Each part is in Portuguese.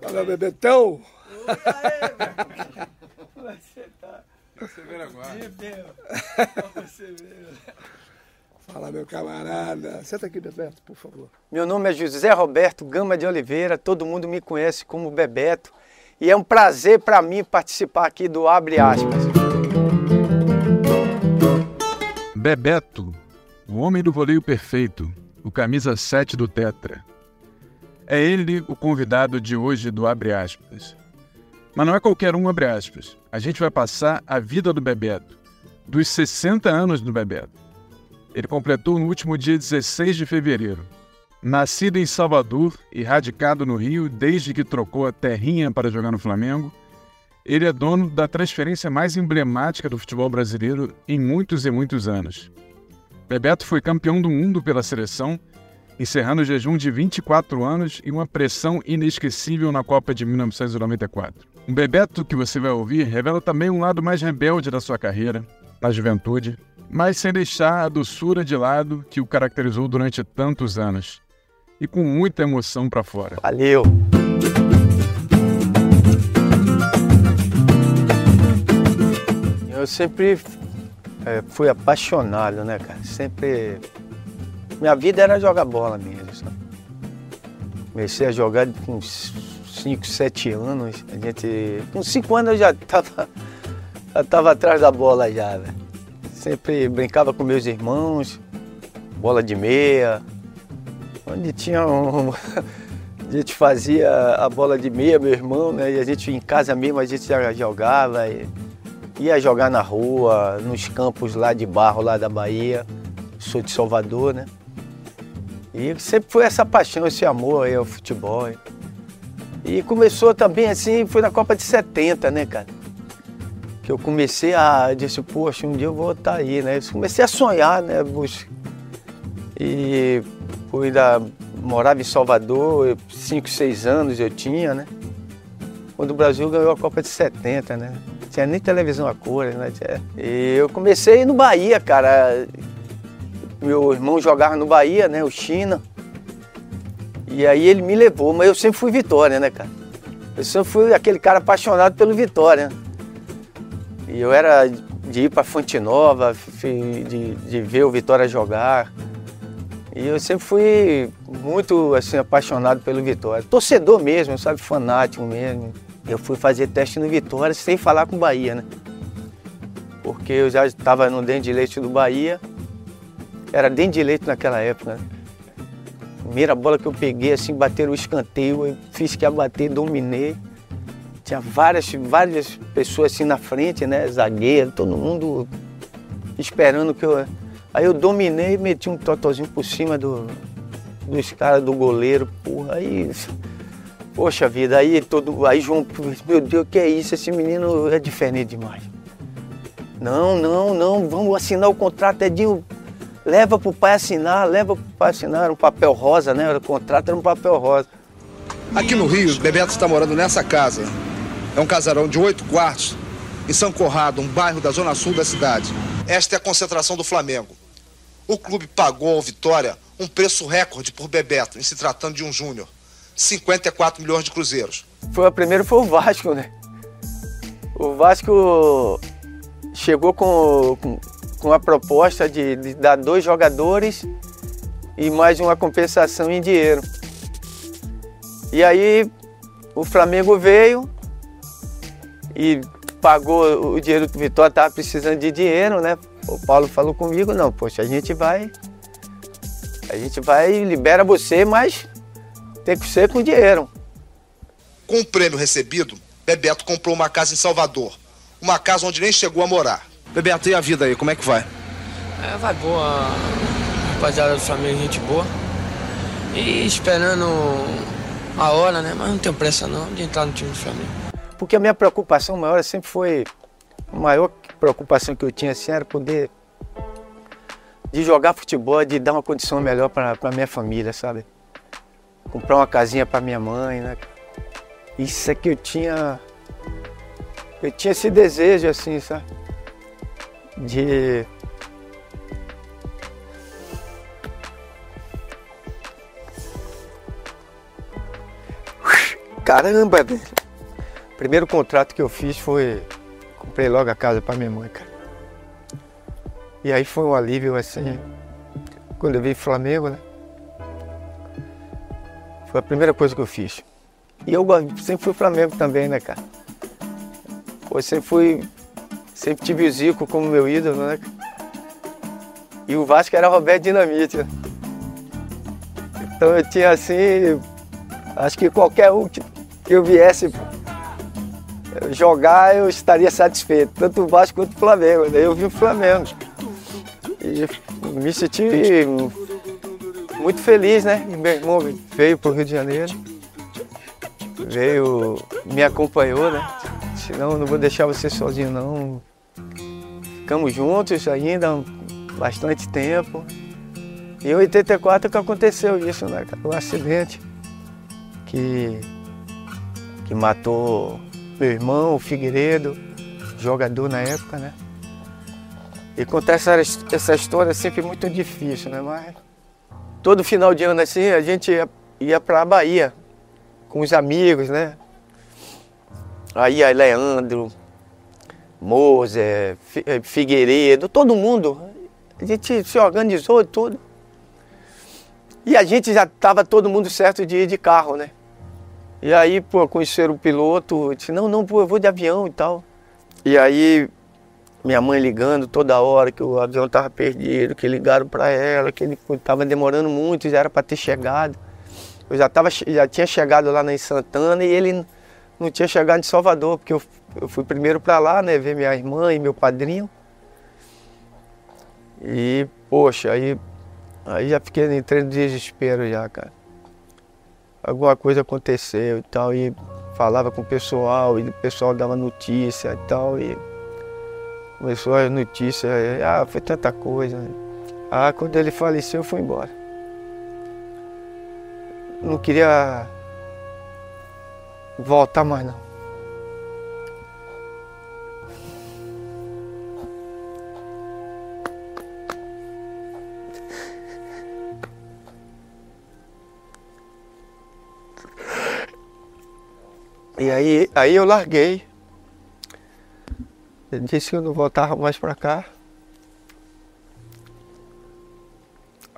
Fala, Bebetão. Oi. Como é que você tá? Você vê agora. Você vê, Fala, meu camarada. Senta aqui, Bebeto, por favor. Meu nome é José Roberto Gama de Oliveira, todo mundo me conhece como Bebeto. E é um prazer para mim participar aqui do Abre Aspas. Bebeto, o homem do voleio perfeito, o camisa 7 do Tetra. É ele o convidado de hoje do Abre Aspas. Mas não é qualquer um abre aspas. A gente vai passar a vida do Bebeto, dos 60 anos do Bebeto. Ele completou no último dia 16 de fevereiro. Nascido em Salvador e radicado no Rio desde que trocou a terrinha para jogar no Flamengo, ele é dono da transferência mais emblemática do futebol brasileiro em muitos e muitos anos. Bebeto foi campeão do mundo pela seleção, encerrando o jejum de 24 anos e uma pressão inesquecível na Copa de 1994. O Bebeto que você vai ouvir revela também um lado mais rebelde da sua carreira, na juventude, mas sem deixar a doçura de lado que o caracterizou durante tantos anos, e com muita emoção para fora. Valeu! Eu sempre é, fui apaixonado, né, cara? Sempre. Minha vida era jogar bola mesmo, sabe? Comecei a jogar com 5, 7 anos. A gente. Com 5 anos eu já tava, já tava atrás da bola já, velho. Sempre brincava com meus irmãos, bola de meia. Onde tinha um. A gente fazia a bola de meia, meu irmão, né? E a gente em casa mesmo a gente já jogava. Ia jogar na rua, nos campos lá de barro, lá da Bahia. Sou de Salvador, né? E sempre foi essa paixão, esse amor aí ao futebol. E começou também assim, foi na Copa de 70, né, cara? Que eu comecei a. disse, poxa, um dia eu vou estar aí, né? Eu comecei a sonhar, né? E eu ainda morava em Salvador, 5, 6 anos eu tinha, né? Quando o Brasil ganhou a Copa de 70, né? Tinha nem televisão a cores, né? E eu comecei no Bahia, cara. Meu irmão jogava no Bahia, né? O China. E aí ele me levou, mas eu sempre fui Vitória, né, cara? Eu sempre fui aquele cara apaixonado pelo Vitória. Né? E eu era de ir para Fonte Nova, de, de ver o Vitória jogar. E eu sempre fui muito assim apaixonado pelo Vitória. Torcedor mesmo, sabe, fanático mesmo. Eu fui fazer teste no Vitória sem falar com o Bahia, né? Porque eu já estava no dente de leite do Bahia. Era dente de leite naquela época, né? Primeira bola que eu peguei, assim, bateram o escanteio, eu fiz que ia bater, dominei. Tinha várias, várias pessoas assim na frente, né? Zagueiro, todo mundo esperando que eu. Aí eu dominei, meti um totozinho por cima do, dos caras, do goleiro, porra, aí. Poxa vida, aí todo. Aí João, meu Deus, que é isso? Esse menino é diferente demais. Não, não, não, vamos assinar o contrato, Edinho. Leva pro pai assinar, leva pro pai assinar, um papel rosa, né? O contrato era um papel rosa. Aqui no Rio, Bebeto está morando nessa casa. É um casarão de oito quartos, em São Corrado, um bairro da zona sul da cidade. Esta é a concentração do Flamengo. O clube pagou ao Vitória um preço recorde por Bebeto, em se tratando de um júnior. 54 milhões de cruzeiros. Foi a primeira foi o Vasco, né? O Vasco chegou com, com, com a proposta de, de, dar dois jogadores e mais uma compensação em dinheiro. E aí o Flamengo veio e pagou o dinheiro que o Vitória estava precisando de dinheiro, né? O Paulo falou comigo, não, poxa, a gente vai. A gente vai, libera você, mas tem que ser com dinheiro. Com o prêmio recebido, Bebeto comprou uma casa em Salvador. Uma casa onde nem chegou a morar. Bebeto, e a vida aí, como é que vai? É, vai boa. Rapaziada do Flamengo, gente boa. E esperando a hora, né? Mas não tenho pressa não de entrar no time do Flamengo. Porque a minha preocupação maior sempre foi. A maior preocupação que eu tinha assim, era poder. de jogar futebol, de dar uma condição melhor para a minha família, sabe? comprar uma casinha para minha mãe, né? Isso é que eu tinha. Eu tinha esse desejo, assim, sabe? De. caramba, velho. Primeiro contrato que eu fiz foi. Comprei logo a casa pra minha mãe, cara. E aí foi um alívio assim. Quando eu vi Flamengo, né? Foi a primeira coisa que eu fiz. E eu sempre fui Flamengo também, né, cara? Pô, sempre fui. Sempre tive o Zico como meu ídolo, né? E o Vasco era Roberto Dinamite, né? Então eu tinha assim. Acho que qualquer um que eu viesse jogar, eu estaria satisfeito. Tanto o Vasco quanto o Flamengo. Daí eu vi o Flamengo. E me senti muito feliz, né? E meu irmão veio para o Rio de Janeiro, veio, me acompanhou, né? Senão eu não vou deixar você sozinho não. Ficamos juntos ainda bastante tempo. E em 84 que aconteceu isso, né? Um acidente que, que matou meu irmão, o Figueiredo, jogador na época, né? E contar essa, essa história é sempre muito difícil, né? Mas todo final de ano assim a gente ia, ia para a Bahia com os amigos, né? Aí a Leandro, Moser, eh, Figueiredo, todo mundo. A gente se organizou tudo. E a gente já estava todo mundo certo de ir de carro, né? E aí, pô, conheceram o piloto, disse, não, não, pô, eu vou de avião e tal. E aí minha mãe ligando toda hora que o avião estava perdido, que ligaram para ela, que ele estava demorando muito, já era para ter chegado. Eu já, tava, já tinha chegado lá em Santana e ele não tinha chegado em Salvador, porque eu, eu fui primeiro para lá, né, ver minha irmã e meu padrinho. E, poxa, aí, aí já fiquei entrando em desespero já, cara. Alguma coisa aconteceu e tal, e falava com o pessoal, e o pessoal dava notícia e tal, e Começou as notícias, ah, foi tanta coisa. Ah, quando ele faleceu, eu fui embora. Não queria voltar mais não. E aí, aí eu larguei. Ele disse que eu não voltava mais para cá.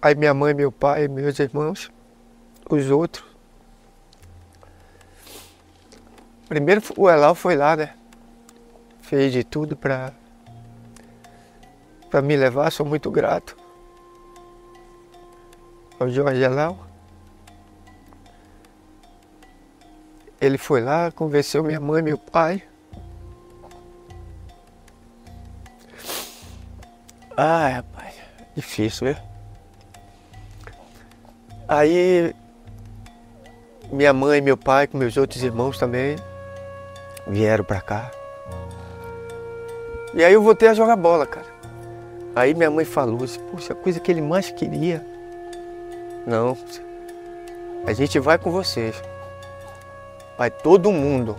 Aí minha mãe, meu pai, meus irmãos, os outros. Primeiro o Elal foi lá, né? Fez de tudo para para me levar, sou muito grato ao Jorge Elal. Ele foi lá, convenceu minha mãe, meu pai. Ah, rapaz, difícil, viu? Aí minha mãe e meu pai, com meus outros irmãos também, vieram pra cá. E aí eu voltei a jogar bola, cara. Aí minha mãe falou assim, poxa, a coisa que ele mais queria. Não, a gente vai com vocês. Vai todo mundo.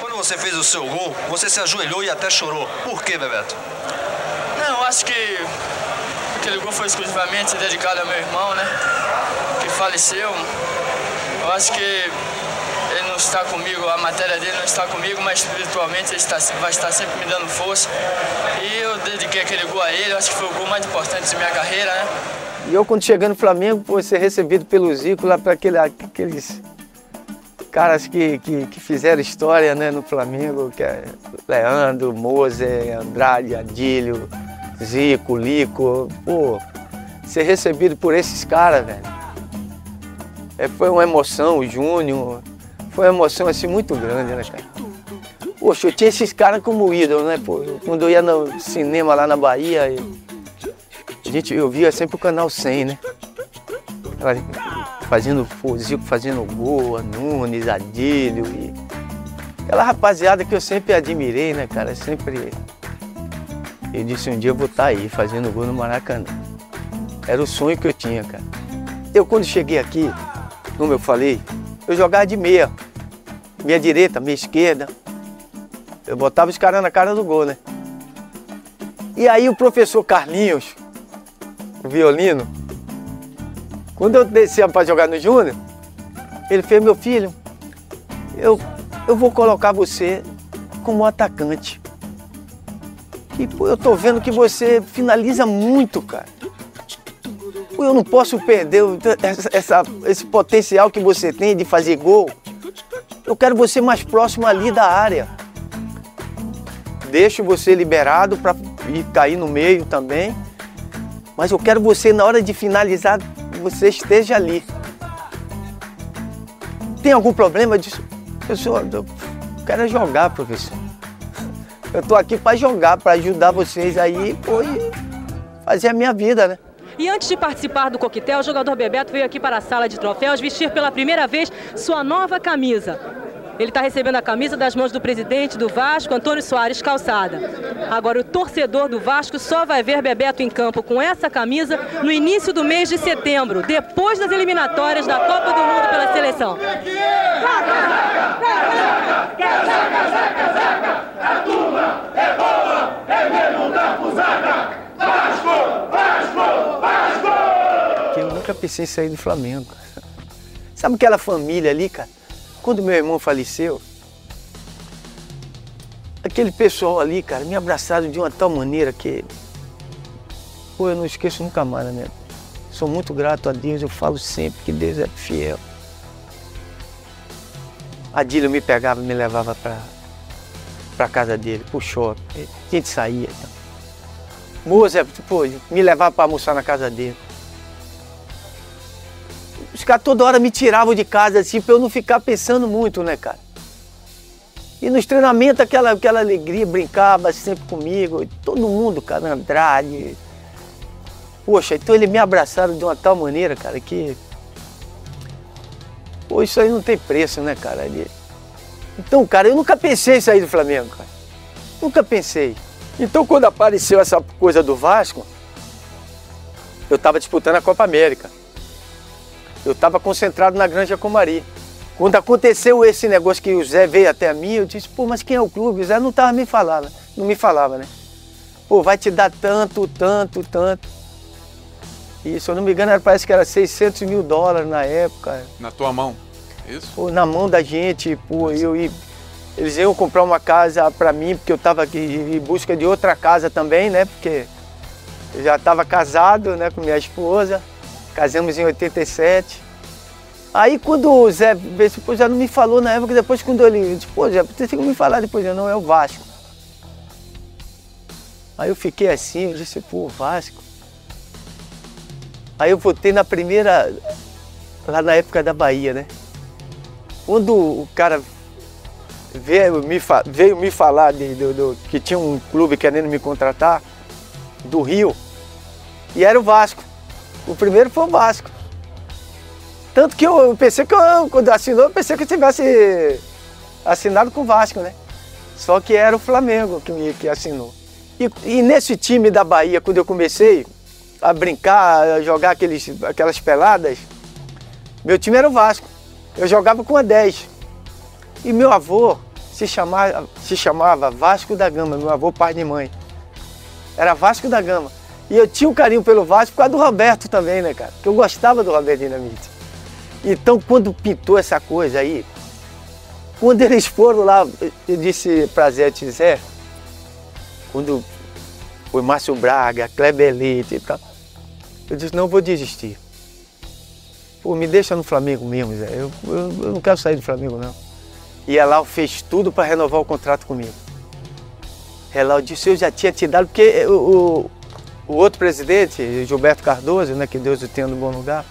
Quando você fez o seu gol, você se ajoelhou e até chorou. Por quê, Bebeto? acho que aquele gol foi exclusivamente dedicado ao meu irmão, né? Que faleceu. Eu acho que não está comigo, a matéria dele não está comigo, mas espiritualmente ele está, vai estar sempre me dando força. E eu dediquei aquele gol a ele, acho que foi o gol mais importante de minha carreira, né? E eu, quando cheguei no Flamengo, por ser recebido pelo Zico lá para aquele, aqueles caras que, que, que, fizeram história né, no Flamengo, que é Leandro, Moser, Andrade, Adílio, Zico, Lico, pô, ser recebido por esses caras, velho. É, foi uma emoção, o Júnior, foi uma emoção assim muito grande, né, cara? Poxa, eu tinha esses caras como ídolo, né, pô? Quando eu ia no cinema lá na Bahia, a gente, eu via sempre o canal 100, né? Fazendo, o Zico fazendo gol, Nunes, Adílio e... Aquela rapaziada que eu sempre admirei, né, cara? Sempre eu disse um dia eu vou estar tá aí fazendo gol no Maracanã. Era o sonho que eu tinha, cara. Eu quando cheguei aqui, como eu falei, eu jogava de meia. Minha direita, minha esquerda. Eu botava os caras na cara do gol, né? E aí o professor Carlinhos, o violino, quando eu descia para jogar no Júnior, ele fez, meu filho, eu, eu vou colocar você como atacante. E pô, eu tô vendo que você finaliza muito, cara. Eu não posso perder essa, essa, esse potencial que você tem de fazer gol. Eu quero você mais próximo ali da área. Deixo você liberado para ir cair no meio também. Mas eu quero você, na hora de finalizar, você esteja ali. Tem algum problema disso? Professor, eu quero jogar, professor. Eu estou aqui para jogar, para ajudar vocês aí e fazer a minha vida, né? E antes de participar do coquetel, o jogador Bebeto veio aqui para a sala de troféus vestir pela primeira vez sua nova camisa. Ele está recebendo a camisa das mãos do presidente do Vasco, Antônio Soares Calçada. Agora, o torcedor do Vasco só vai ver Bebeto em campo com essa camisa no início do mês de setembro, depois das eliminatórias da Copa do Mundo pela seleção. Eu nunca pensei em sair do Flamengo. Sabe aquela família ali, cara? Quando meu irmão faleceu, aquele pessoal ali, cara, me abraçaram de uma tal maneira que. Pô, eu não esqueço nunca mais, né? Sou muito grato a Deus, eu falo sempre que Deus é fiel. A Dília me pegava e me levava pra, pra casa dele, pro shopping. A gente saía. Então. Moça, pô, me levava pra almoçar na casa dele. Os caras toda hora me tiravam de casa assim pra eu não ficar pensando muito, né, cara? E nos treinamentos aquela, aquela alegria, brincava sempre comigo, todo mundo, cara, Andrade. Poxa, então eles me abraçaram de uma tal maneira, cara, que. Pô, isso aí não tem preço, né, cara? Então, cara, eu nunca pensei em sair do Flamengo, cara. Nunca pensei. Então, quando apareceu essa coisa do Vasco, eu estava disputando a Copa América. Eu estava concentrado na Granja Comari. Quando aconteceu esse negócio que o Zé veio até mim, eu disse, pô, mas quem é o clube? O Zé não estava me falando, não me falava, né? Pô, vai te dar tanto, tanto, tanto. E se eu não me engano, parece que era 600 mil dólares na época. Na tua mão, isso? Pô, na mão da gente, pô, eu e eles iam comprar uma casa para mim, porque eu estava aqui em busca de outra casa também, né? Porque eu já estava casado, né, com minha esposa. Casamos em 87. Aí quando o Zé pô, já não me falou na época, depois quando ele disse, pô, Zé, você tem que me falar depois, não, é o Vasco. Aí eu fiquei assim, eu disse, pô, Vasco. Aí eu voltei na primeira, lá na época da Bahia, né? Quando o cara veio me, veio me falar de, do, do, que tinha um clube querendo me contratar, do Rio, e era o Vasco. O primeiro foi o Vasco. Tanto que eu pensei que eu, quando assinou, eu pensei que eu tivesse assinado com o Vasco, né? Só que era o Flamengo que, me, que assinou. E, e, nesse time da Bahia, quando eu comecei a brincar, a jogar aqueles, aquelas peladas, meu time era o Vasco. Eu jogava com a 10. E meu avô se chamava, se chamava Vasco da Gama, meu avô pai de mãe. Era Vasco da Gama. E eu tinha um carinho pelo Vasco por causa do Roberto também, né, cara? Porque eu gostava do Roberto Dinamite. Então, quando pintou essa coisa aí, quando eles foram lá, eu disse pra Zé Zé, quando foi Márcio Braga, Kleber Leite e tal, eu disse, não, vou desistir. Pô, me deixa no Flamengo mesmo, Zé. Eu, eu, eu não quero sair do Flamengo, não. E ela fez tudo para renovar o contrato comigo. Ela disse, eu já tinha te dado, porque o, o outro presidente, Gilberto Cardoso, né, que Deus o tenha no bom lugar,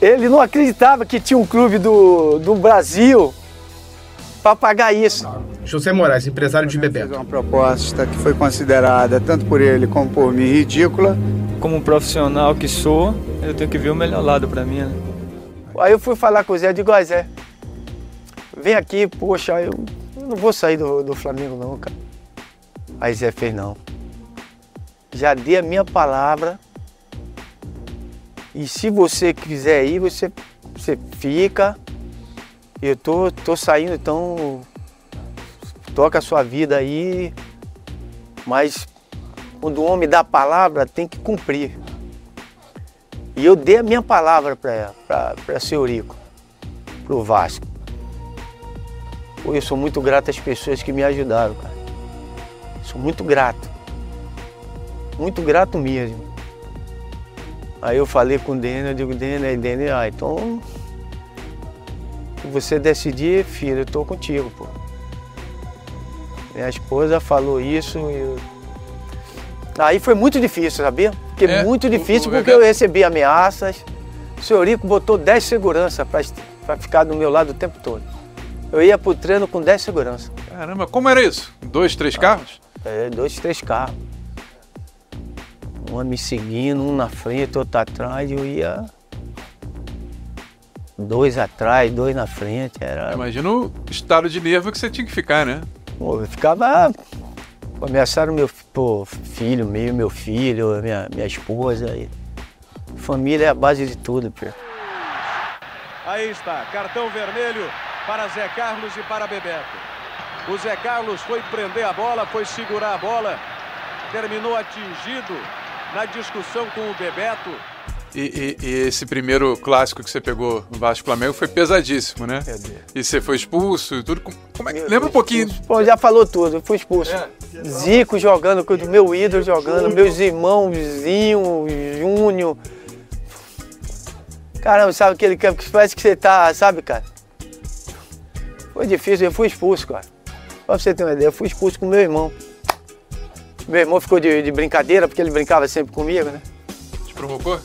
ele não acreditava que tinha um clube do, do Brasil para pagar isso. José Moraes, empresário de Bebeto. uma proposta que foi considerada, tanto por ele como por mim, ridícula. Como um profissional que sou, eu tenho que ver o melhor lado para mim. Né? Aí eu fui falar com o Zé, eu digo, Zé, vem aqui, poxa, eu, não vou sair do, do Flamengo não, cara. Aí Zé fez, não já dei a minha palavra. E se você quiser ir, você, você fica. Eu tô, tô saindo, então toca a sua vida aí. Mas quando o homem dá a palavra, tem que cumprir. E eu dei a minha palavra para para o Eurico, para o Vasco. Pô, eu sou muito grato às pessoas que me ajudaram, cara. Sou muito grato. Muito grato mesmo. Aí eu falei com o Dênia, eu digo, Dênia, Dênia, ah, então. Se você decidir, filho, eu tô contigo, pô. Minha esposa falou isso e. eu- Aí foi muito difícil, sabia? Porque É, muito o- difícil o porque Bebeto- eu recebi ameaças. O senhor Rico botou 10 segurança para ficar do meu lado o tempo todo. Eu ia pro treino com 10 segurança. Caramba, como era isso? Dois, três carros? É, dois, três carros. Um me seguindo, um na frente, outro atrás, eu ia. Dois atrás, dois na frente. Era. Imagina o estado de nervo que você tinha que ficar, né? Pô, eu ficava. Ameaçaram meu pô, filho, meu, meu filho, minha, minha esposa. E... Família é a base de tudo, pô. Aí está, cartão vermelho para Zé Carlos e para Bebeto. O Zé Carlos foi prender a bola, foi segurar a bola, terminou atingido na discussão com o Bebeto. E, e- e esse primeiro clássico que você pegou no Vasco Flamengo foi pesadíssimo, né? E você foi expulso e tudo. Como é que... Lembra um pouquinho. Pô, já falou tudo, eu fui expulso. É. Zico jogando, com o meu ídolo jogando, meus irmãos, Zinho, Júnior. Caramba, sabe aquele campo que parece que você tá, sabe, cara? Foi difícil, eu fui expulso, cara. Pra você ter uma ideia, eu fui expulso com meu irmão. Meu irmão ficou de, de brincadeira, porque ele brincava sempre comigo, né? Te provocou?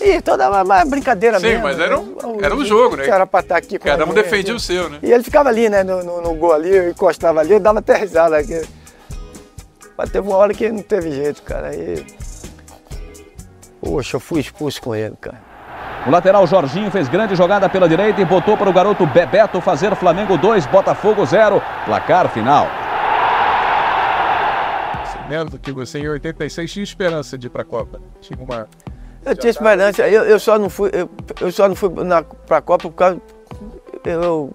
Ih, toda uma, uma brincadeira Sim, mesmo. mas era um- era um jogo, né? Era pra estar aqui com Cada um defendia o seu, né? E ele ficava ali, né, no, no, no gol ali, eu encostava ali, eu dava até risada aqui. Mas teve uma hora que não teve jeito, cara. Aí. Poxa, eu fui expulso com ele, cara. O lateral Jorginho fez grande jogada pela direita e botou para o garoto Bebeto fazer Flamengo 2, Botafogo 0. Placar final. Você lembra que você em 86 tinha esperança de ir pra Copa? Tinha uma. Eu tinha esperança, eu, eu só não fui, eu, eu só não fui na, pra Copa por causa. Eu,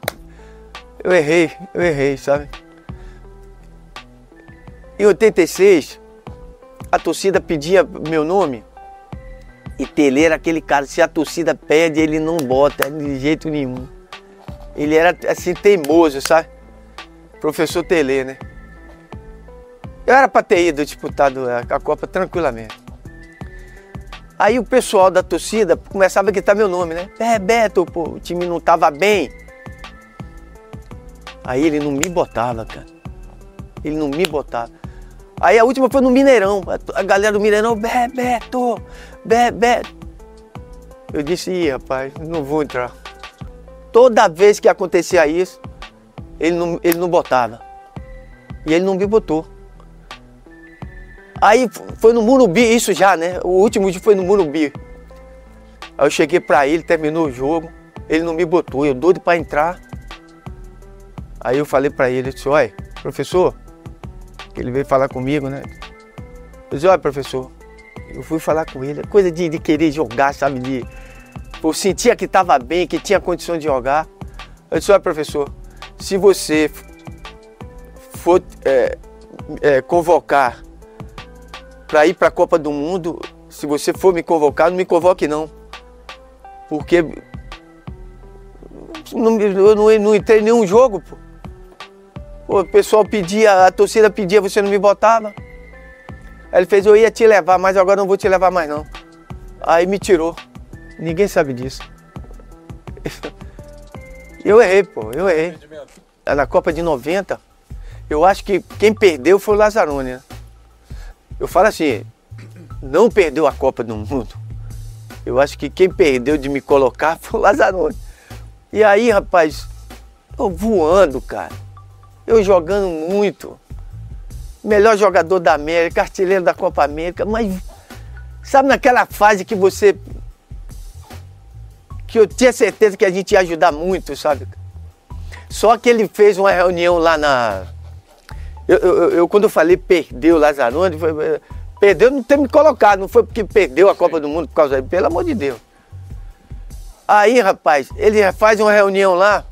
eu errei, eu errei, sabe? Em 86, a torcida pedia meu nome. E Tele era aquele cara, se a torcida pede, ele não bota de jeito nenhum. Ele era assim, teimoso, sabe? Professor Tele, né? Eu era pra ter ido disputado a Copa tranquilamente. Aí o pessoal da torcida começava a gritar meu nome, né? Bebeto, pô, o time não tava bem. Aí ele não me botava, cara. Ele não me botava. Aí a última foi no Mineirão. A, galera do Mineirão, Bebeto, Bebeto. Eu disse, ih, rapaz, não vou entrar. Toda vez que acontecia isso, ele não, ele não botava. E ele não me botou. Aí foi no Murubi, isso já, né? O último dia foi no Murubi. Aí eu cheguei pra ele, terminou o jogo, ele não me botou, eu doido pra entrar. Aí eu falei pra ele, eu disse, olha, professor, que ele veio falar comigo, né? Eu disse, olha, professor, eu fui falar com ele, coisa de, de querer jogar, sabe? De, eu sentia que estava bem, que tinha condição de jogar. Eu disse, olha, professor, se você for é, é, convocar para ir para a Copa do Mundo, se você for me convocar, não me convoque não. Porque eu não, não entrei em nenhum jogo, pô. O pessoal pedia, a torcida pedia, você não me botava. Aí ele fez, eu ia te levar, mas agora não vou te levar mais não. Aí me tirou. Ninguém sabe disso. Eu errei, pô, eu errei. Na Copa de 90, eu acho que quem perdeu foi o Lazzaroni, né? Eu falo assim, não perdeu a Copa do Mundo. Eu acho que quem perdeu de me colocar foi o Lazzaroni. E aí, rapaz, eu voando, cara. Eu jogando muito. Melhor jogador da América, artilheiro da Copa América, mas sabe naquela fase que você. que eu tinha certeza que a gente ia ajudar muito, sabe? Só que ele fez uma reunião lá na. Eu, eu- eu- quando eu falei perdeu o Lazzaroni, foi, perdeu não ter me colocado, não foi porque perdeu a Copa do Mundo por causa dele, pelo amor de Deus. Aí, rapaz, ele faz uma reunião lá,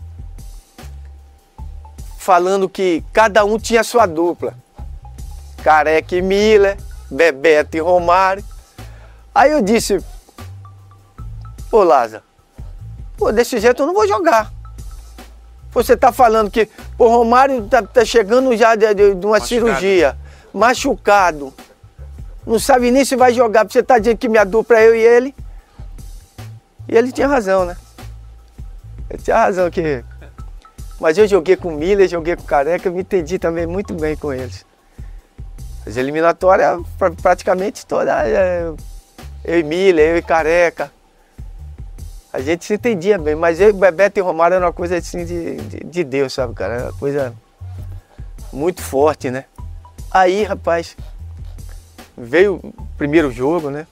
falando que cada um tinha sua dupla. Careca e Miller, Bebeto e Romário. Aí eu disse, ô Lázaro, pô, desse jeito eu não vou jogar. Você tá falando que, O Romário tá, tá chegando já de, de- de uma cirurgia, machucado. Não sabe nem se vai jogar, porque você tá dizendo que minha dupla é eu e ele. E ele tinha razão, né? Ele tinha razão que. Mas eu joguei com o Miller, joguei com o Careca, eu me entendi também muito bem com eles. As eliminatórias, pra- praticamente todas, é, eu e Miller, eu e Careca. A gente se entendia bem, mas eu, Bebeto e Romário era uma coisa assim de, de, de Deus, sabe, cara? Era uma coisa muito forte, né? Aí, rapaz, veio o primeiro jogo, né?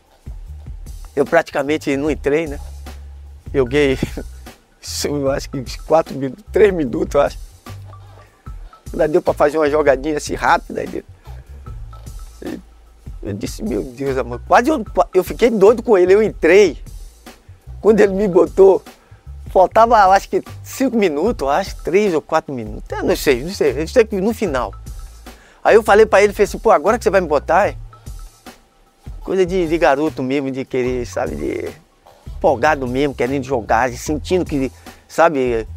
Eu praticamente não entrei, né? Joguei, eu acho que uns quatro minutos, três minutos, eu acho. Ainda deu pra fazer uma jogadinha assim rápida. deu- Eu disse, meu Deus, amor, quase eu, eu fiquei doido com ele, eu entrei. Quando ele me botou, faltava acho que cinco minutos, acho, três ou quatro minutos. Eu não sei, não sei, eu sei que no final. Aí eu falei pra ele, falei assim, pô, agora que você vai me botar, é? Coisa de, de garoto mesmo, de querer, sabe, de empolgado mesmo, querendo jogar, sentindo que, sabe,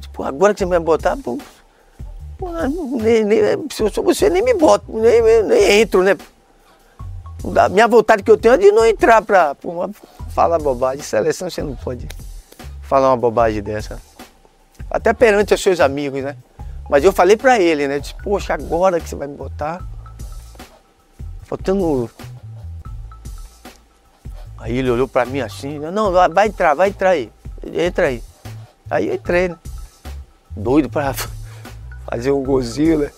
tipo, agora que você vai me botar, pô, pô, nem, nem, se eu sou você, nem me bota, nem, nem entro, né? A minha vontade que eu tenho é de não entrar pra, falar bobagem. Seleção você não pode falar uma bobagem dessa. Até perante os seus amigos, né? Mas eu falei pra ele, né? Disse, poxa, agora que você vai me botar. Faltando. Aí ele olhou pra mim assim, não, vai, entrar, vai entrar aí. Entra aí. Aí eu entrei, né? Doido pra fazer um né?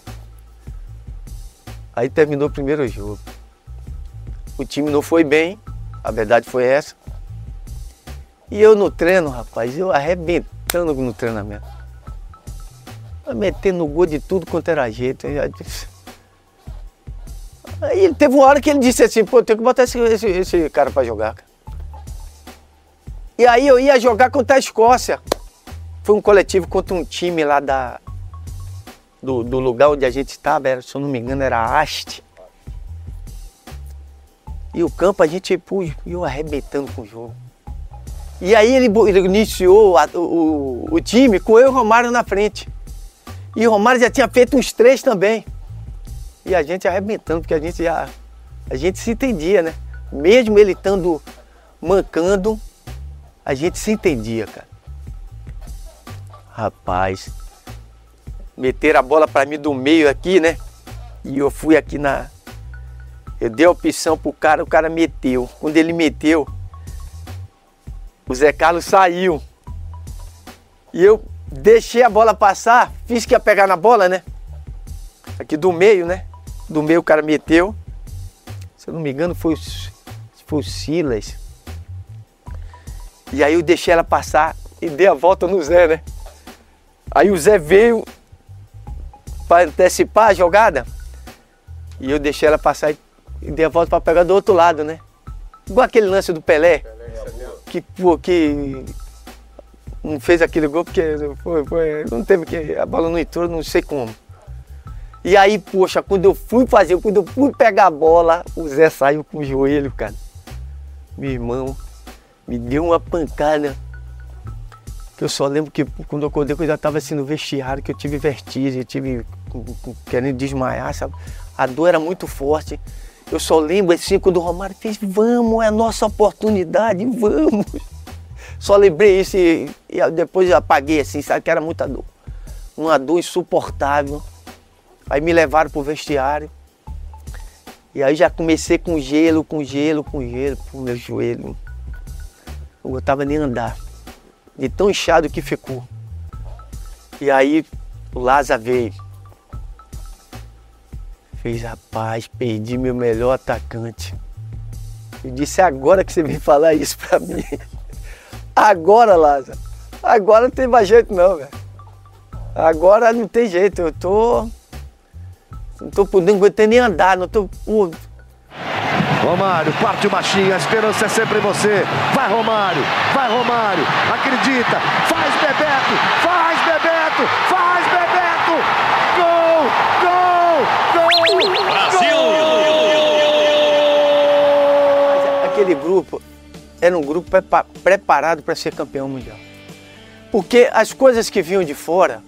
Aí terminou o primeiro jogo. O time não foi bem, a verdade foi essa. E eu no treino, rapaz, eu arrebentando no treinamento. Metendo gol de tudo quanto era jeito. eu. Aí teve uma hora que ele disse assim, pô, tem que botar esse, esse, esse cara pra jogar. E aí eu ia jogar contra a Escócia. Foi um coletivo contra um time lá da, do, do lugar onde a gente estava, se eu não me engano, era Haste. E o campo a gente pô, eu arrebentando com o jogo. E aí ele, ele iniciou a- o- o time com eu e o Romário na frente. E o Romário já tinha feito uns três também. E a gente arrebentando, porque a gente já. A gente se entendia, né? Mesmo ele estando mancando, a gente se entendia, cara. Rapaz, meteram a bola para mim do meio aqui, né? E eu fui aqui na. Eu dei a opção pro cara, o cara meteu. Quando ele meteu, o Zé Carlos saiu. E eu deixei a bola passar, fiz que ia pegar na bola, né? Aqui do meio, né? Do meio o cara meteu. Se eu não me engano, foi foi o Silas. E aí eu deixei ela passar e dei a volta no Zé, né? Aí o Zé veio para antecipar a jogada. E eu deixei ela passar e e dei a volta para pegar do outro lado, né? Igual aquele lance do Pelé, que, pô, que não fez aquele gol porque foi, foi- não teve que. A bola não entrou, não sei como. E aí, poxa, quando eu fui fazer, quando eu fui pegar a bola, o Zé saiu com o joelho, cara. Meu irmão, me deu uma pancada. Que eu só lembro que quando eu acordei, eu já estava assim no vestiário, que eu tive vertigem, eu tive querendo desmaiar, sabe? A dor era muito forte. Eu só lembro assim quando o Romário fez, vamos, é a nossa oportunidade, vamos. Só lembrei isso e, e depois apaguei assim, sabe que era muita dor. Uma dor insuportável. Aí me levaram pro vestiário. E aí já comecei com gelo, com gelo, com gelo, pro meu joelho. Não gostava nem andar. De tão inchado que ficou. E aí o Lázaro veio. Fez, rapaz, perdi meu melhor atacante. Eu disse, "É agora que você vem falar isso pra mim. Agora, Lázaro. Agora não tem mais jeito não, velho. Agora não tem jeito. Eu tô. Não tô podendo nem andar, não tô. pô, Romário, parte o machinho, a esperança é sempre você. Vai Romário, vai Romário, acredita, faz Bebeto, faz Bebeto, faz Bebeto! Gol, gol, gol! Brasil! aquele grupo era um grupo prepa- preparado para ser campeão mundial. Porque as coisas que vinham de fora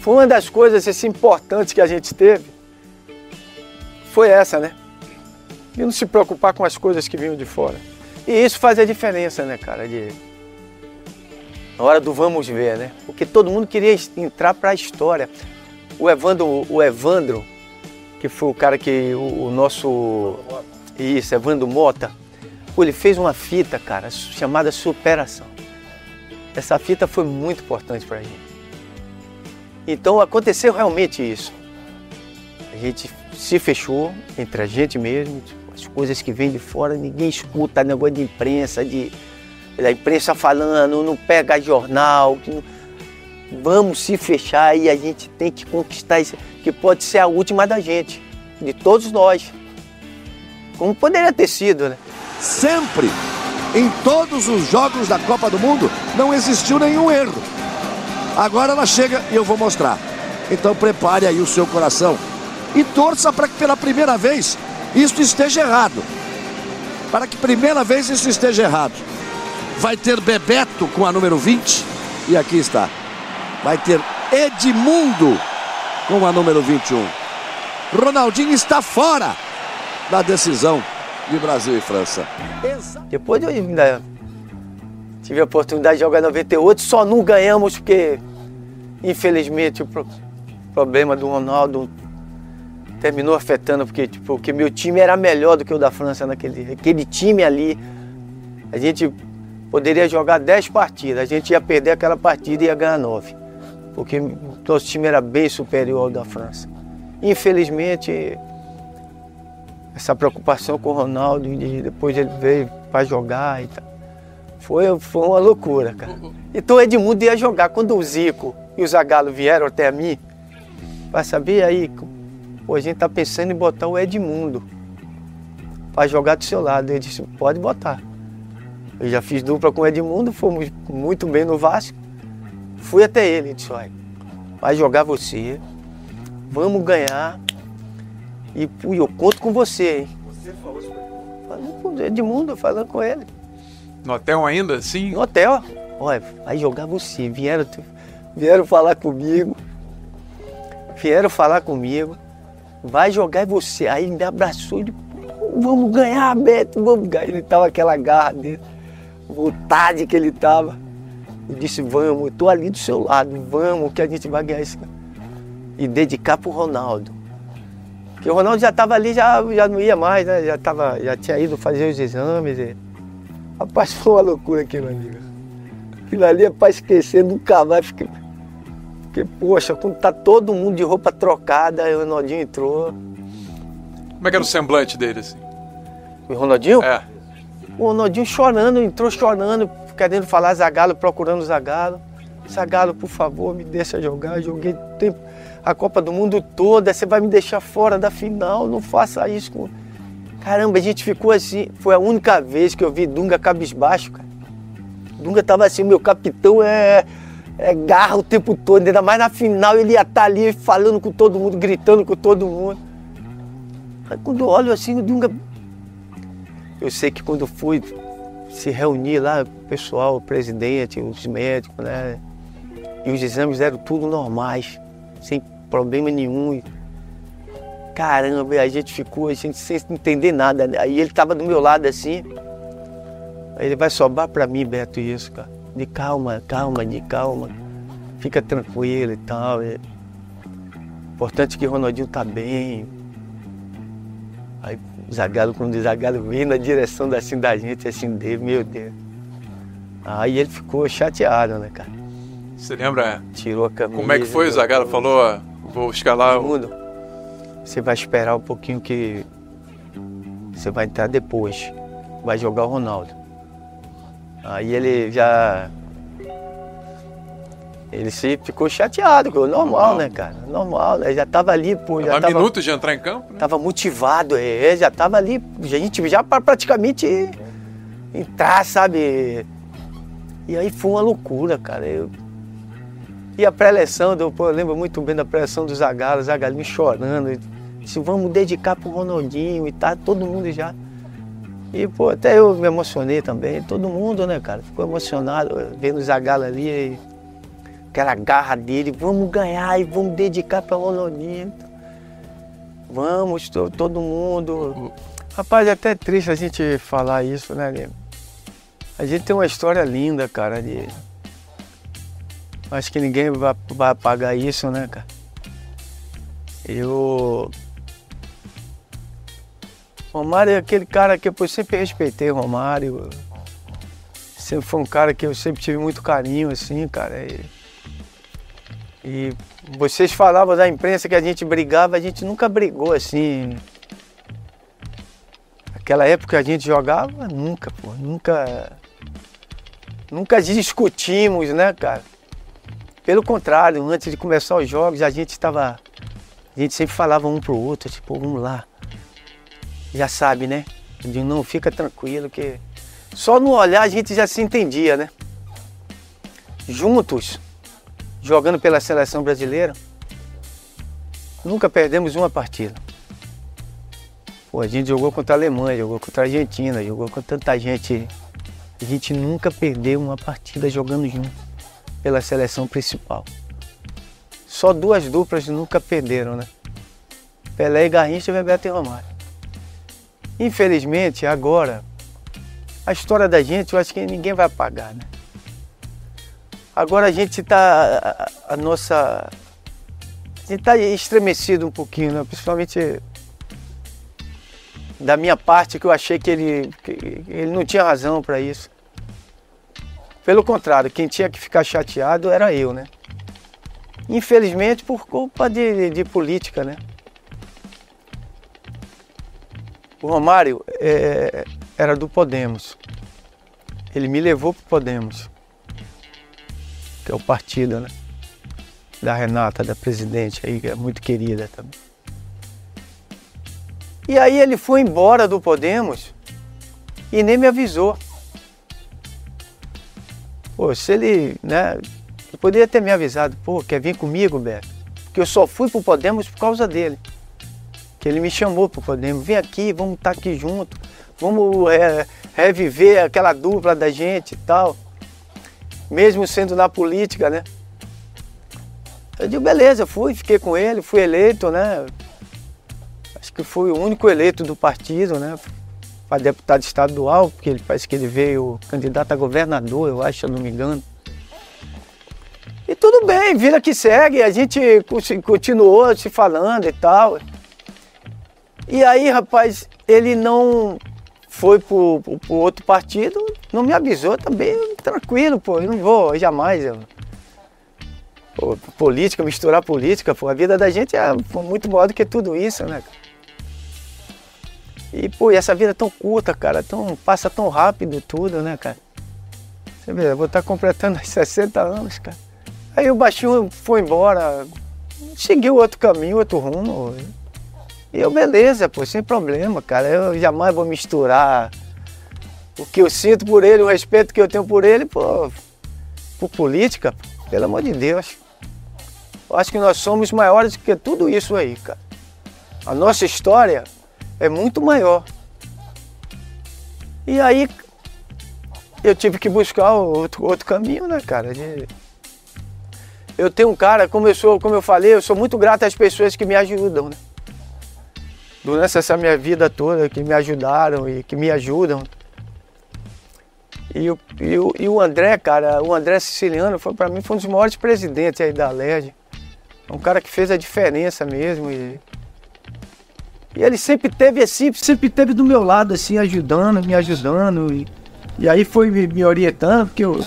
Foi uma das coisas assim, importantes que a gente teve. Foi essa, né? E não se preocupar com as coisas que vinham de fora. E isso faz a diferença, né, cara? De... Na hora do vamos ver, né? Porque todo mundo queria entrar para a história. O Evandro, o Evandro, que foi o cara que o, o nosso. Isso, Evandro Mota, pô, ele fez uma fita, cara, chamada Superação. Essa fita foi muito importante para a gente. Então aconteceu realmente isso. A gente se fechou entre a gente mesmo, tipo, as coisas que vêm de fora, ninguém escuta negócio de imprensa, de da imprensa falando, não pega jornal, não... vamos se fechar e a gente tem que conquistar isso, que pode ser a última da gente, de todos nós. Como poderia ter sido, né? Sempre, em todos os jogos da Copa do Mundo, não existiu nenhum erro. Agora ela chega e eu vou mostrar. Então prepare aí o seu coração e torça para que pela primeira vez isso esteja errado. Para que primeira vez isso esteja errado. Vai ter Bebeto com a número 20 e aqui está. Vai ter Edmundo com a número 21. Ronaldinho está fora da decisão de Brasil e França. Depois eu ainda tive a oportunidade de jogar 98, só não ganhamos porque, infelizmente, o problema do Ronaldo terminou afetando, porque, tipo, porque meu time era melhor do que o da França naquele aquele time ali. A gente poderia jogar 10 partidas, a gente ia perder aquela partida e ia ganhar 9. Porque nosso time era bem superior ao da França. Infelizmente, essa preocupação com o Ronaldo, e depois ele veio para jogar e tal. Foi, foi uma loucura, cara. Então o Edmundo ia jogar. Quando o Zico e o Zagallo vieram até mim, para saber aí Pô, a gente tá pensando em botar o Edmundo para jogar do seu lado. Ele disse, pode botar. Eu já fiz dupla com o Edmundo, fomos muito bem no Vasco. Fui até ele, ele disse, olha, vai jogar você, vamos ganhar. E pô, eu conto com você, hein? Você falou isso Falando com o Edmundo, falando com ele. No hotel ainda, sim? No hotel. Olha, vai jogar você. Vieram, vieram falar comigo. Vieram falar comigo vai jogar você. Aí ele me abraçou e vamos ganhar, Beto, vamos ganhar. Ele tava aquela garra dele, vontade que ele tava. Eu disse, vamos, eu tô ali do seu lado, vamos, que a gente vai ganhar isso. E dedicar pro Ronaldo. Porque o Ronaldo já estava ali, já, já não ia mais, né? Já, tava, já tinha ido fazer os exames. E... Rapaz, foi uma loucura aquilo ali. Aquilo ali é para esquecer, nunca mais. Fiquei... Porque, poxa, quando tá todo mundo de roupa trocada, aí o Ronaldinho entrou. Como é que era o semblante dele, assim? O Ronaldinho? É. O Ronaldinho chorando, entrou chorando, querendo falar Zagalo, procurando Zagalo. Zagalo, por favor, me deixa jogar. Joguei tempo, a Copa do Mundo toda, você vai me deixar fora da final, não faça isso. Com... Caramba, a gente ficou assim. Foi a única vez que eu vi Dunga cabisbaixo, cara. Dunga tava assim, meu capitão é é, garra o tempo todo, ainda mais na final ele ia estar tá ali falando com todo mundo, gritando com todo mundo. Aí quando eu olho assim, o Dunga. Eu sei que quando fui se reunir lá, o pessoal, o presidente, os médicos, né? E os exames eram tudo normais, sem problema nenhum. Caramba, a gente ficou, a gente sem entender nada. Né? Aí ele estava do meu lado assim. Aí ele vai sobrar para mim, Beto, isso, cara de calma, calma, de calma, fica tranquilo e tal. É importante que o Ronaldinho tá bem. Aí o Zagallo, quando o Zagallo veio na direção da, assim, da gente, assim, dele, meu Deus. Aí ele ficou chateado, né, cara? Você lembra? Tirou a camisa. Como é que foi? O Zagallo falou, vou escalar o... Mundo, você vai esperar um pouquinho que você vai entrar depois. Vai jogar o Ronaldo. Aí ele já. Ele se ficou chateado, normal, normal. né, cara? Normal, né? Já tava ali, pô. Já tava minutos de entrar em campo, né? Tava motivado, é, já tava ali, a gente já praticamente entrar, sabe? E aí foi uma loucura, cara. Eu... E a pré-eleção, eu, eu lembro muito bem da pré-eleção do Zagallo, Zagalinho chorando. Disse, vamos dedicar pro Ronaldinho e tá, todo mundo já. E, pô, até eu me emocionei também. Todo mundo, né, cara? Ficou emocionado vendo o Zagalo ali. aquela garra dele, vamos ganhar e vamos dedicar para Londrina. Vamos, to, todo mundo. Rapaz, é até triste a gente falar isso, né, Lima? A gente tem uma história linda, cara, de. Acho que ninguém vai, vai apagar isso, né, cara? Eu. Romário é aquele cara que eu sempre respeitei, Romário. Sempre foi um cara que eu sempre tive muito carinho, assim, cara. E, e vocês falavam da imprensa que a gente brigava, a gente nunca brigou assim. Aquela época que a gente jogava, nunca, pô, nunca. Nunca discutimos, né, cara? Pelo contrário, antes de começar os jogos, a gente estava. A gente sempre falava um pro outro, tipo, vamos lá. Já sabe, né? De não fica tranquilo que. Só no olhar a gente já se entendia, né? Juntos, jogando pela seleção brasileira, nunca perdemos uma partida. Pô, a gente jogou contra a Alemanha, jogou contra a Argentina, jogou com tanta gente. A gente nunca perdeu uma partida jogando junto pela seleção principal. Só duas duplas nunca perderam, né? Pelé e Garrincha, Bebeto e Romário. Infelizmente, agora, a história da gente, eu acho que ninguém vai apagar, né? Agora a gente está, a, a, nossa, a gente está estremecido um pouquinho, né? principalmente da minha parte, que eu achei que ele, que ele não tinha razão para isso. Pelo contrário, quem tinha que ficar chateado era eu, né? Infelizmente por culpa de, de política, né? O Romário é, era do Podemos. Ele me levou para o Podemos, que é o partido, né? Da Renata, da presidente aí, que é muito querida também. E aí ele foi embora do Podemos e nem me avisou. Pô, se ele, né? Poderia ter me avisado, pô, quer vir comigo, Beto? Porque eu só fui pro Podemos por causa dele que ele me chamou para o Podemos, vem aqui, vamos estar tá aqui junto, vamos é, reviver aquela dupla da gente e tal, mesmo sendo na política, né? Eu digo, beleza, fui, fiquei com ele, fui eleito, né? Acho que fui o único eleito do partido, né? Para deputado estadual, porque ele parece que ele veio candidato a governador, eu acho, se eu não me engano. E tudo bem, vida que segue, a gente continuou se falando e tal. E aí, rapaz, ele não foi pro, pro, pro, outro partido, não me avisou também, tranquilo, pô, eu não vou jamais. Eu, pô, política, misturar política, pô, a vida da gente é muito maior do que tudo isso, né? E, pô, e essa vida é tão curta, cara, tão, passa tão rápido tudo, né, cara? Você vê, eu vou estar completando 60 anos, cara. Aí o baixinho foi embora, seguiu outro caminho, outro rumo. E eu, beleza, pô, sem problema, cara. Eu jamais vou misturar o que eu sinto por ele, o respeito que eu tenho por ele, pô, por política, pelo amor de Deus. Eu acho que nós somos maiores que tudo isso aí, cara. A nossa história é muito maior. E aí eu tive que buscar outro, outro caminho, né, cara? De... Eu tenho um cara, como eu sou, como eu falei, eu sou muito grato às pessoas que me ajudam, né? Durante essa minha vida toda, que me ajudaram e que me ajudam. E o, e e o André, cara, o André Siciliano, foi para mim foi um dos maiores presidentes aí da. É um cara que fez a diferença mesmo. E, e ele sempre teve assim, sempre teve do meu lado, assim, ajudando, me ajudando. E, e aí foi me, me orientando, porque eu,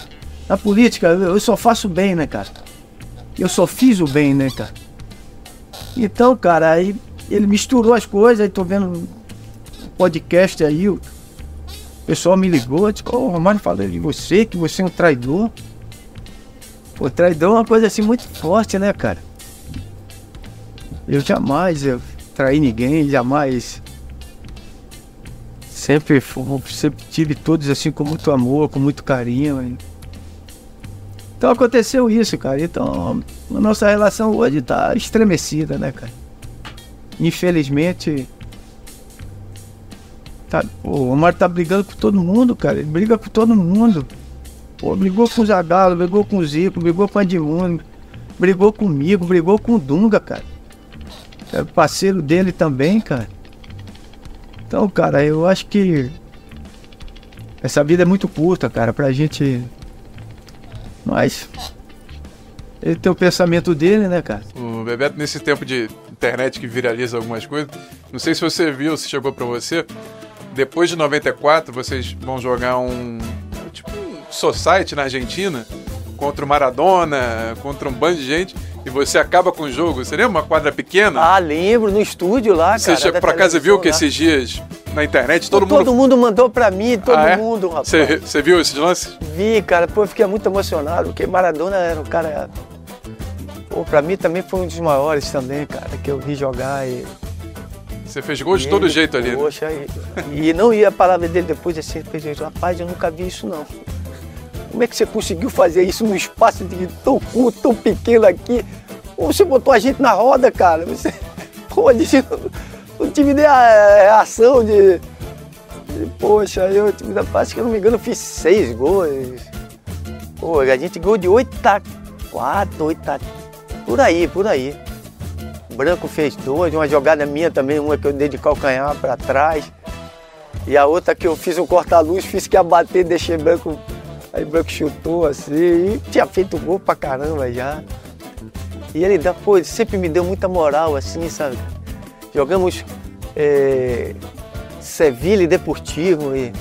na política eu só faço bem, né, cara? Eu só fiz o bem, né, cara? Então, cara, aí ele misturou as coisas, aí tô vendo um podcast aí, o pessoal me ligou, disse, ô oh, Romário falou de você, que você é um traidor. Pô, traidor é uma coisa assim muito forte, né, cara? Eu jamais eu traí ninguém, jamais. Sempre, sempre tive todos assim com muito amor, com muito carinho. Então aconteceu isso, cara. Então a nossa relação hoje tá estremecida, né, cara? Infelizmente. Tá, o Omar tá brigando com todo mundo, cara. Ele briga com todo mundo. Pô, brigou com o Zagallo, brigou com o Zico, brigou com o Adilune, brigou comigo, brigou com o Dunga, cara. É parceiro dele também, cara. Então, cara, eu acho que essa vida é muito curta, cara, pra gente. Mas. Ele tem o pensamento dele, né, cara? O Bebeto, nesse tempo de internet que viraliza algumas coisas, não sei se você viu, se chegou pra você. Depois de 94, vocês vão jogar um. Tipo um society na Argentina contra o Maradona, contra um bando de gente, e você acaba com o jogo. Você lembra uma quadra pequena? Ah, lembro, no estúdio lá, Você cara. pra casa e viu que lá. esses dias na internet todo Todo mundo. mundo mandou pra mim, todo Ah, é? mundo, rapaz. Você você viu esses lances? Vi, cara, pô, eu fiquei muito emocionado, porque Maradona era um cara. Pô, pra mim também foi um dos maiores também, cara, que eu vi jogar e. Você fez gol de todo ele, jeito ali. né? Poxa, e, e não ia a palavra dele depois assim, fez, rapaz, eu nunca vi isso não. Como é que você conseguiu fazer isso num espaço de tão curto, tão pequeno aqui? Você botou a gente na roda, cara. Você, pô, não, tive nem a reação de. de, Poxa, eu tive, acho que eu não me engano, eu fiz seis gols. Pô, a gente gol de 8 a 4, 8 a. Por aí, por aí. Branco fez dois, uma jogada minha também, uma que eu dei de calcanhar para trás. E a outra que eu fiz um corta-luz, fiz que ia bater, deixei branco. Aí branco chutou assim, e tinha feito gol pra caramba já. E ele dá, pô, ele sempre me deu muita moral, assim, sabe? Jogamos é, Sevilha e Deportivo. E...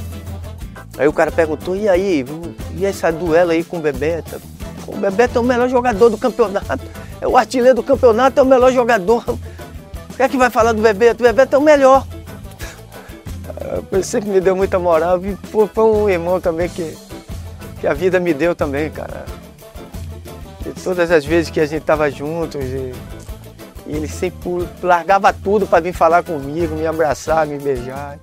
Aí o cara perguntou, e aí, e essa duelo aí com o Bebeto? O Bebeto é o melhor jogador do campeonato. É o artilheiro do campeonato, é o melhor jogador. O que é que vai falar do Bebeto? O Bebeto é o melhor. Ele sempre me deu muita moral. E, pô, foi um irmão também que, que a vida me deu também, cara. E todas as vezes que a gente tava juntos, e, e ele sempre largava tudo para vir falar comigo, me abraçar, me beijar.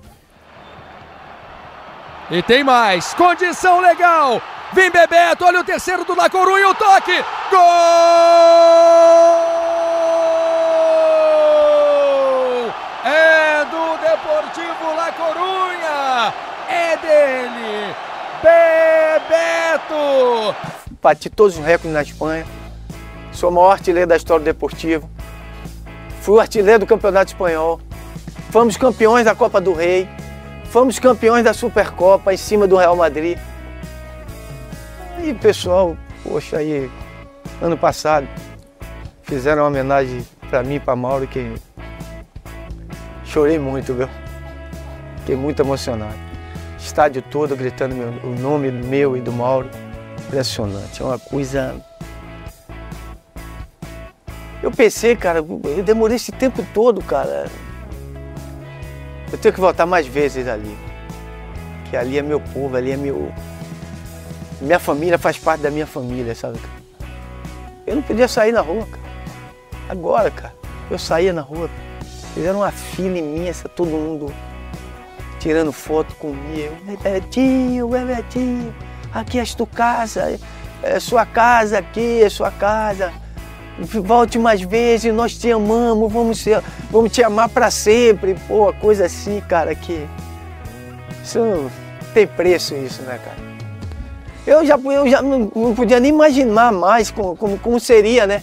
E tem mais. Condição legal. Vem Bebeto. Olha o terceiro do La Corunha. O toque. Gol! É do Deportivo La Corunha. É dele. Bebeto. Bati todos os recordes na Espanha. Sou o maior artilheiro da história do Deportivo. Fui o artilheiro do Campeonato Espanhol. Fomos campeões da Copa do Rei. Fomos campeões da Supercopa em cima do Real Madrid. E pessoal, poxa, aí, ano passado, fizeram uma homenagem para mim e para Mauro que chorei muito, viu? Fiquei muito emocionado. Estádio todo gritando meu- o nome meu e do Mauro. Impressionante, é uma coisa. Eu pensei, cara, eu demorei esse tempo todo, cara. Eu tenho que voltar mais vezes ali. Que ali é meu povo, ali é meu. Minha família faz parte da minha família, sabe? Eu não podia sair na rua, cara. Agora, cara, eu saía na rua. Fizeram uma fila imensa, todo mundo tirando foto comigo. Bebetinho, Bebetinho, aqui é tua casa, é sua casa aqui, é sua casa. Volte mais vezes, nós te amamos, vamos, ser, vamos te amar para sempre. Pô, coisa assim, cara, que. Isso não tem preço, isso, né, cara? Eu já, eu já não, não podia nem imaginar mais como, como, como seria, né?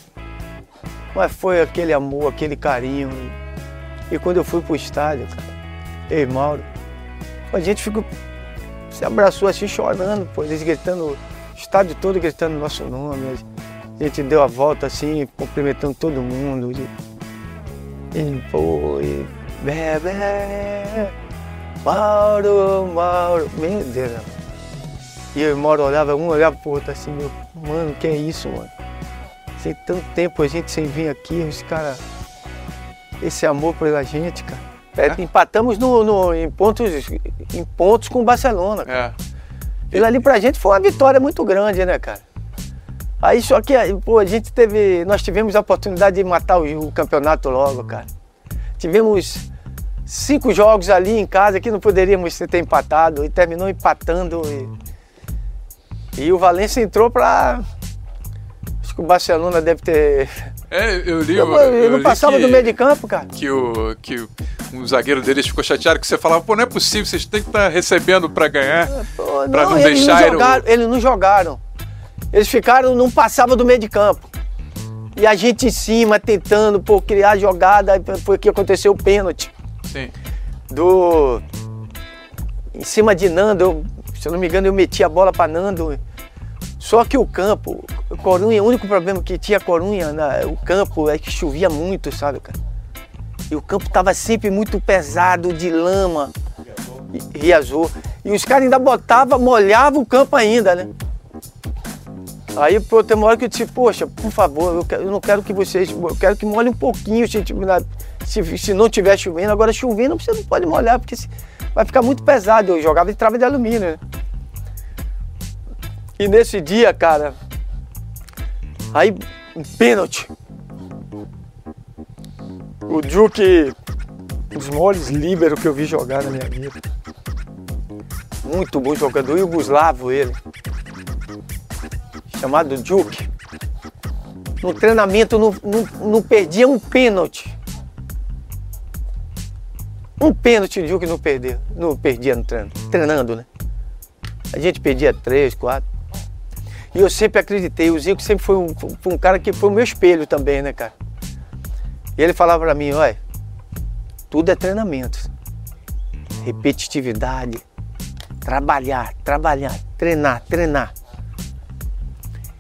Mas foi aquele amor, aquele carinho. E, quando eu fui pro estádio, cara, eu e Mauro, a gente ficou. Se abraçou assim chorando, pô, eles gritando, o estádio todo gritando nosso nome. A gente deu a volta assim, cumprimentando todo mundo. E, e pô, e. Bebê, Mauro, Mauro. Meu Deus. E eu e o Mauro olhava, um olhava pro outro assim, meu, mano, que é isso, mano? Tem tanto tempo a gente sem vir aqui, os caras. Esse amor pela gente, cara. É, Empatamos no, no- em, pontos, em pontos com o Barcelona. Cara. Aquilo ali pra gente foi uma vitória muito grande, né, cara? Aí só que pô, a gente teve. Nós tivemos a oportunidade de matar o, o campeonato logo, cara. Tivemos cinco jogos ali em casa que não poderíamos ter empatado e terminou empatando. E, e o Valência entrou pra. Acho que o Barcelona deve ter. É, eu li. Eu, eu eu não passava que- do meio de campo, cara. Que o, que o um zagueiro deles ficou chateado que você falava, pô, não é possível, vocês têm que estar tá recebendo para ganhar, Pô, para não, eles deixar não jogaram, eles não jogaram. Eles ficaram, não passavam do meio de campo. E a gente em cima, tentando pô, criar jogada, foi que aconteceu o pênalti. Sim. Do. Em cima de Nando, eu, se eu não me engano, eu meti a bola para Nando. Só que o campo, Corunha, o único problema que tinha Corunha, na, o campo é que chovia muito, sabe, cara? E o campo tava sempre muito pesado de lama, azul. E os caras ainda botavam, molhavam o campo ainda, né? Aí pô, tem uma hora que eu disse, poxa, por favor, eu, quero, eu não quero que vocês. Eu quero que molhe um pouquinho se, se, se não tiver chovendo. Agora chovendo você não pode molhar, porque se, vai ficar muito pesado. Eu jogava de trava de alumínio, né? E nesse dia, cara, aí um pênalti. O Duque, um dos maiores líberos que eu vi jogar na minha vida. Muito bom jogador, Yugoslavo ele chamado Duke, no treinamento não, não, não perdia um pênalti. Um pênalti o Duke não perdia, não perdia no treino, treinando, né? A gente perdia três, quatro. E eu sempre acreditei, o Zico sempre foi um, foi um cara que foi o meu espelho também, né, cara? E ele falava para mim, olha, tudo é treinamento. Repetitividade, trabalhar, trabalhar, treinar, treinar.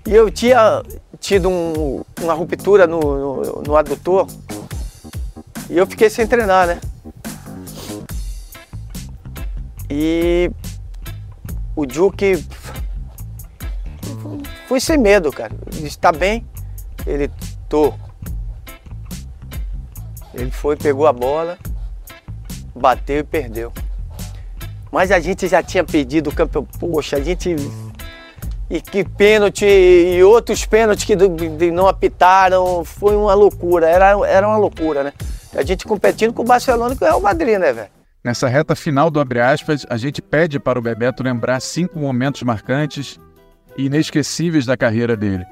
E eu tinha tido um, uma ruptura no, no, no adutor e eu fiquei sem treinar, né? E o Duque fui sem medo, cara. Ele disse, tá bem? Ele, tô. Ele foi, pegou a bola, bateu e perdeu. Mas a gente já tinha pedido o campeão. Poxa, a gente e que pênalti e outros pênaltis que não apitaram, foi uma loucura, era, era uma loucura, né? A gente competindo com o Barcelona e com o Real Madrid, né, velho? Nessa reta final do Abre Aspas, a gente pede para o Bebeto lembrar cinco momentos marcantes inesquecíveis da carreira dele.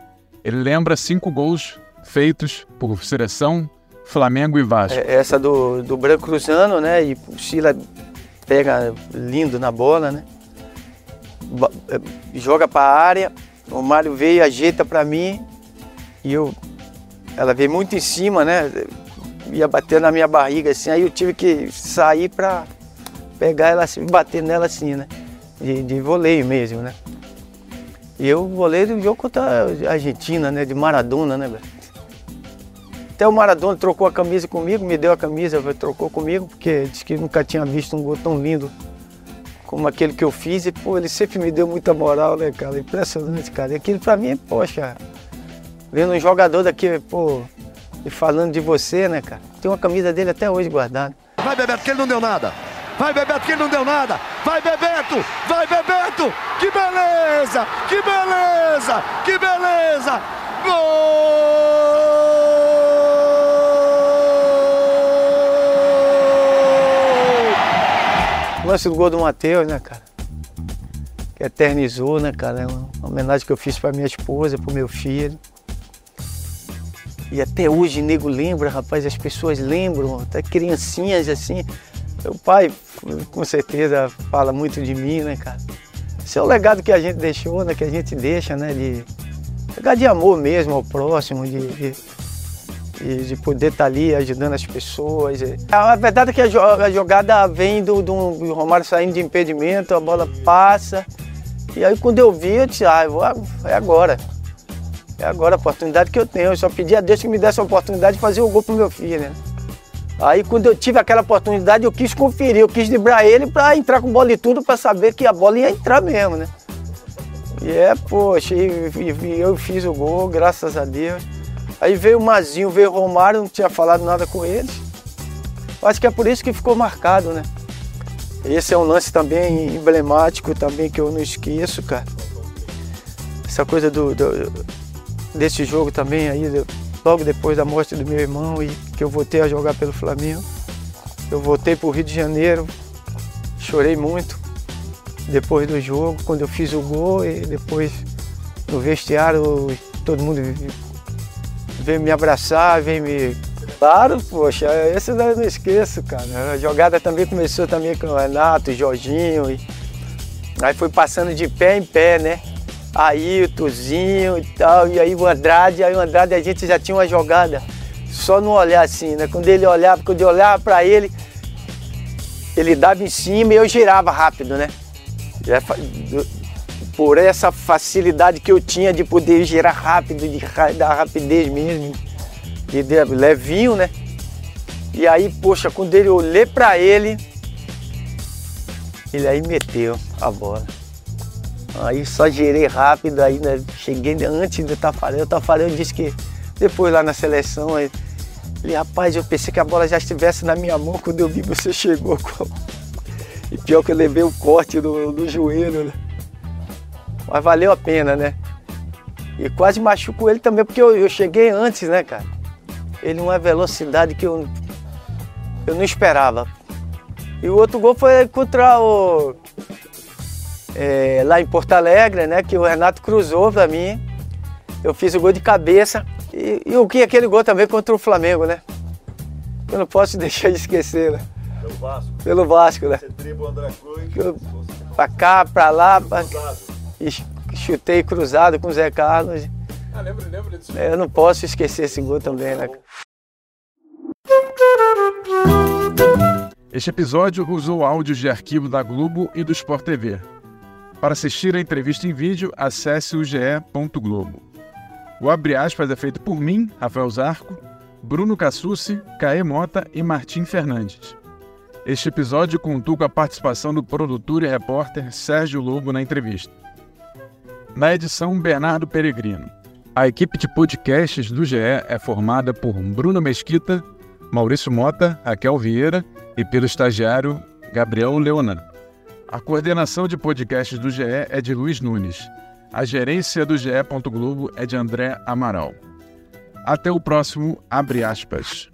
Ele lembra cinco gols feitos por seleção, Flamengo e Vasco. É, essa do, do Branco Cruzano, né? E o Sila pega lindo na bola, né? Eh, joga para a área, o Mário veio, ajeita para mim e eu, ela veio muito em cima, né? Ia bater na minha barriga assim, aí eu tive que sair para pegar ela assim, bater nela assim, né? De, de voleio mesmo, né? E eu volei do jogo contra a Argentina, né? De Maradona, né, velho? Até o Maradona trocou a camisa comigo, me deu a camisa, trocou comigo, porque disse que nunca tinha visto um gol tão lindo como aquele que eu fiz, e pô, ele sempre me deu muita moral, né, cara? Impressionante, cara. E aquilo pra mim, poxa, vendo um jogador daqui, pô, e falando de você, né, cara? Tem uma camisa dele até hoje guardada. Vai, Bebeto, que ele não deu nada. Vai, Bebeto, que ele não deu nada. Vai, Bebeto! Vai, Bebeto! Que beleza! Que beleza! Que beleza! Gol! O lance do gol do Matheus, né, cara? Que eternizou, né, cara? É uma homenagem que eu fiz para minha esposa, para o meu filho. E até hoje nego lembra, rapaz, as pessoas lembram, até criancinhas assim. Meu pai, com certeza, fala muito de mim, né, cara? Esse é o legado que a gente deixou, né? Que a gente deixa, né? De legado de amor mesmo ao próximo, de, de de poder estar tá ali ajudando as pessoas. A verdade é que a jogada vem do, do Romário saindo de impedimento, a bola passa. E aí quando eu vi, eu disse, ah, vou, é agora. É agora a oportunidade que eu tenho. Eu só pedi a Deus que me desse a oportunidade de fazer o gol pro meu filho, né? Aí quando eu tive aquela oportunidade, eu quis conferir, eu quis driblar ele para entrar com bola e tudo, para saber que a bola ia entrar mesmo, né? E é, poxa, e, eu fiz o gol, graças a Deus. Aí veio o Mazinho, veio o Romário, não tinha falado nada com eles. Acho que é por isso que ficou marcado, né? Esse é um lance também emblemático também que eu não esqueço, cara. Essa coisa do, do desse jogo também aí, logo depois da morte do meu irmão e que eu voltei a jogar pelo Flamengo. Eu voltei para o Rio de Janeiro, chorei muito depois do jogo, quando eu fiz o gol e depois no vestiário todo mundo veio me abraçar, veio me Claro, poxa, esse eu não esqueço, cara. A jogada também começou também com o Renato, o Jorginho. E... Aí foi passando de pé em pé, né? Aí o Tuzinho e tal, e aí o Andrade, aí o Andrade a gente já tinha uma jogada só no olhar assim, né? Quando ele olhava, quando eu olhava para ele, ele dava em cima e eu girava rápido, né? Por essa facilidade que eu tinha de poder girar rápido, de dar rapidez mesmo, de levinho, né? E aí, poxa, quando ele olhei para ele, ele aí meteu a bola. Aí só girei rápido, aí né, cheguei antes do Tafarel. O Tafarel disse que depois lá na seleção, ele, rapaz, eu pensei que a bola já estivesse na minha mão quando eu vi você chegou. E pior que eu levei o um corte no, no joelho, né? Mas valeu a pena, né? E quase machuco ele também, porque eu, eu cheguei antes, né, cara? Ele uma velocidade que eu, eu não esperava. E o outro gol foi contra o é, lá em Porto Alegre, né? Que o Renato cruzou para mim. Eu fiz o gol de cabeça. E, e o que aquele gol também contra o Flamengo, né? Eu não posso deixar de esquecer, né? Pelo Vasco. Pelo Vasco, né? Você André Cruz. Eu, pra cá, pra lá. Pra... E chutei cruzado com o Zé Carlos. Ah, lembro, lembro disso. Eu não posso esquecer esse gol também, né? Este episódio usou áudios de arquivo da Globo e do Sport TV. Para assistir a entrevista em vídeo, acesse o ge.globo. O Abre Aspas é feito por mim, Rafael Zarco, Bruno Cassucci, Caê Mota e Martim Fernandes. Este episódio contou com a participação do produtor e repórter Sérgio Lobo na entrevista. Na edição, Bernardo Peregrino. A equipe de podcasts do GE é formada por Bruno Mesquita, Maurício Mota, Raquel Vieira e pelo estagiário Gabriel Leonan. A coordenação de podcasts do GE é de Luiz Nunes. A gerência do GE. Globo é de André Amaral. Até o próximo Abre aspas.